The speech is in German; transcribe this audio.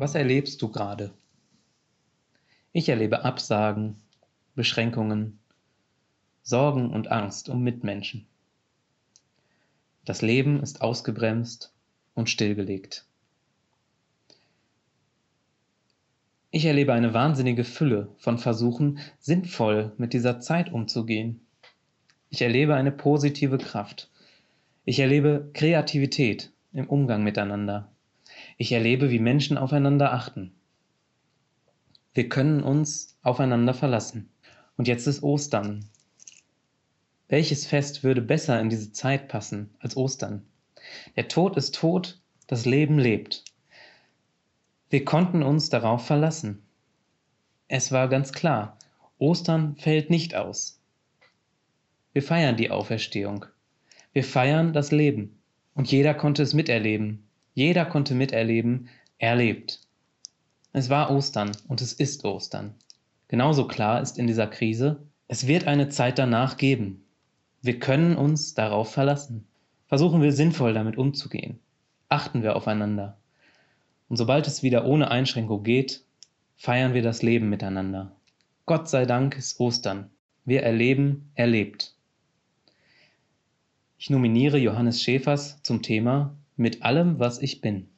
Was erlebst du gerade? Ich erlebe Absagen, Beschränkungen, Sorgen und Angst um Mitmenschen. Das Leben ist ausgebremst und stillgelegt. Ich erlebe eine wahnsinnige Fülle von Versuchen, sinnvoll mit dieser Zeit umzugehen. Ich erlebe eine positive Kraft. Ich erlebe Kreativität im Umgang miteinander. Ich erlebe, wie Menschen aufeinander achten. Wir können uns aufeinander verlassen. Und jetzt ist Ostern. Welches Fest würde besser in diese Zeit passen als Ostern? Der Tod ist tot, das Leben lebt. Wir konnten uns darauf verlassen. Es war ganz klar, Ostern fällt nicht aus. Wir feiern die Auferstehung. Wir feiern das Leben. Und jeder konnte es miterleben. Jeder konnte miterleben, er lebt. Es war Ostern und es ist Ostern. Genauso klar ist in dieser Krise, es wird eine Zeit danach geben. Wir können uns darauf verlassen. Versuchen wir sinnvoll damit umzugehen. Achten wir aufeinander. Und sobald es wieder ohne Einschränkung geht, feiern wir das Leben miteinander. Gott sei Dank ist Ostern. Wir erleben, erlebt. Ich nominiere Johannes Schäfers zum Thema Mit allem, was ich bin.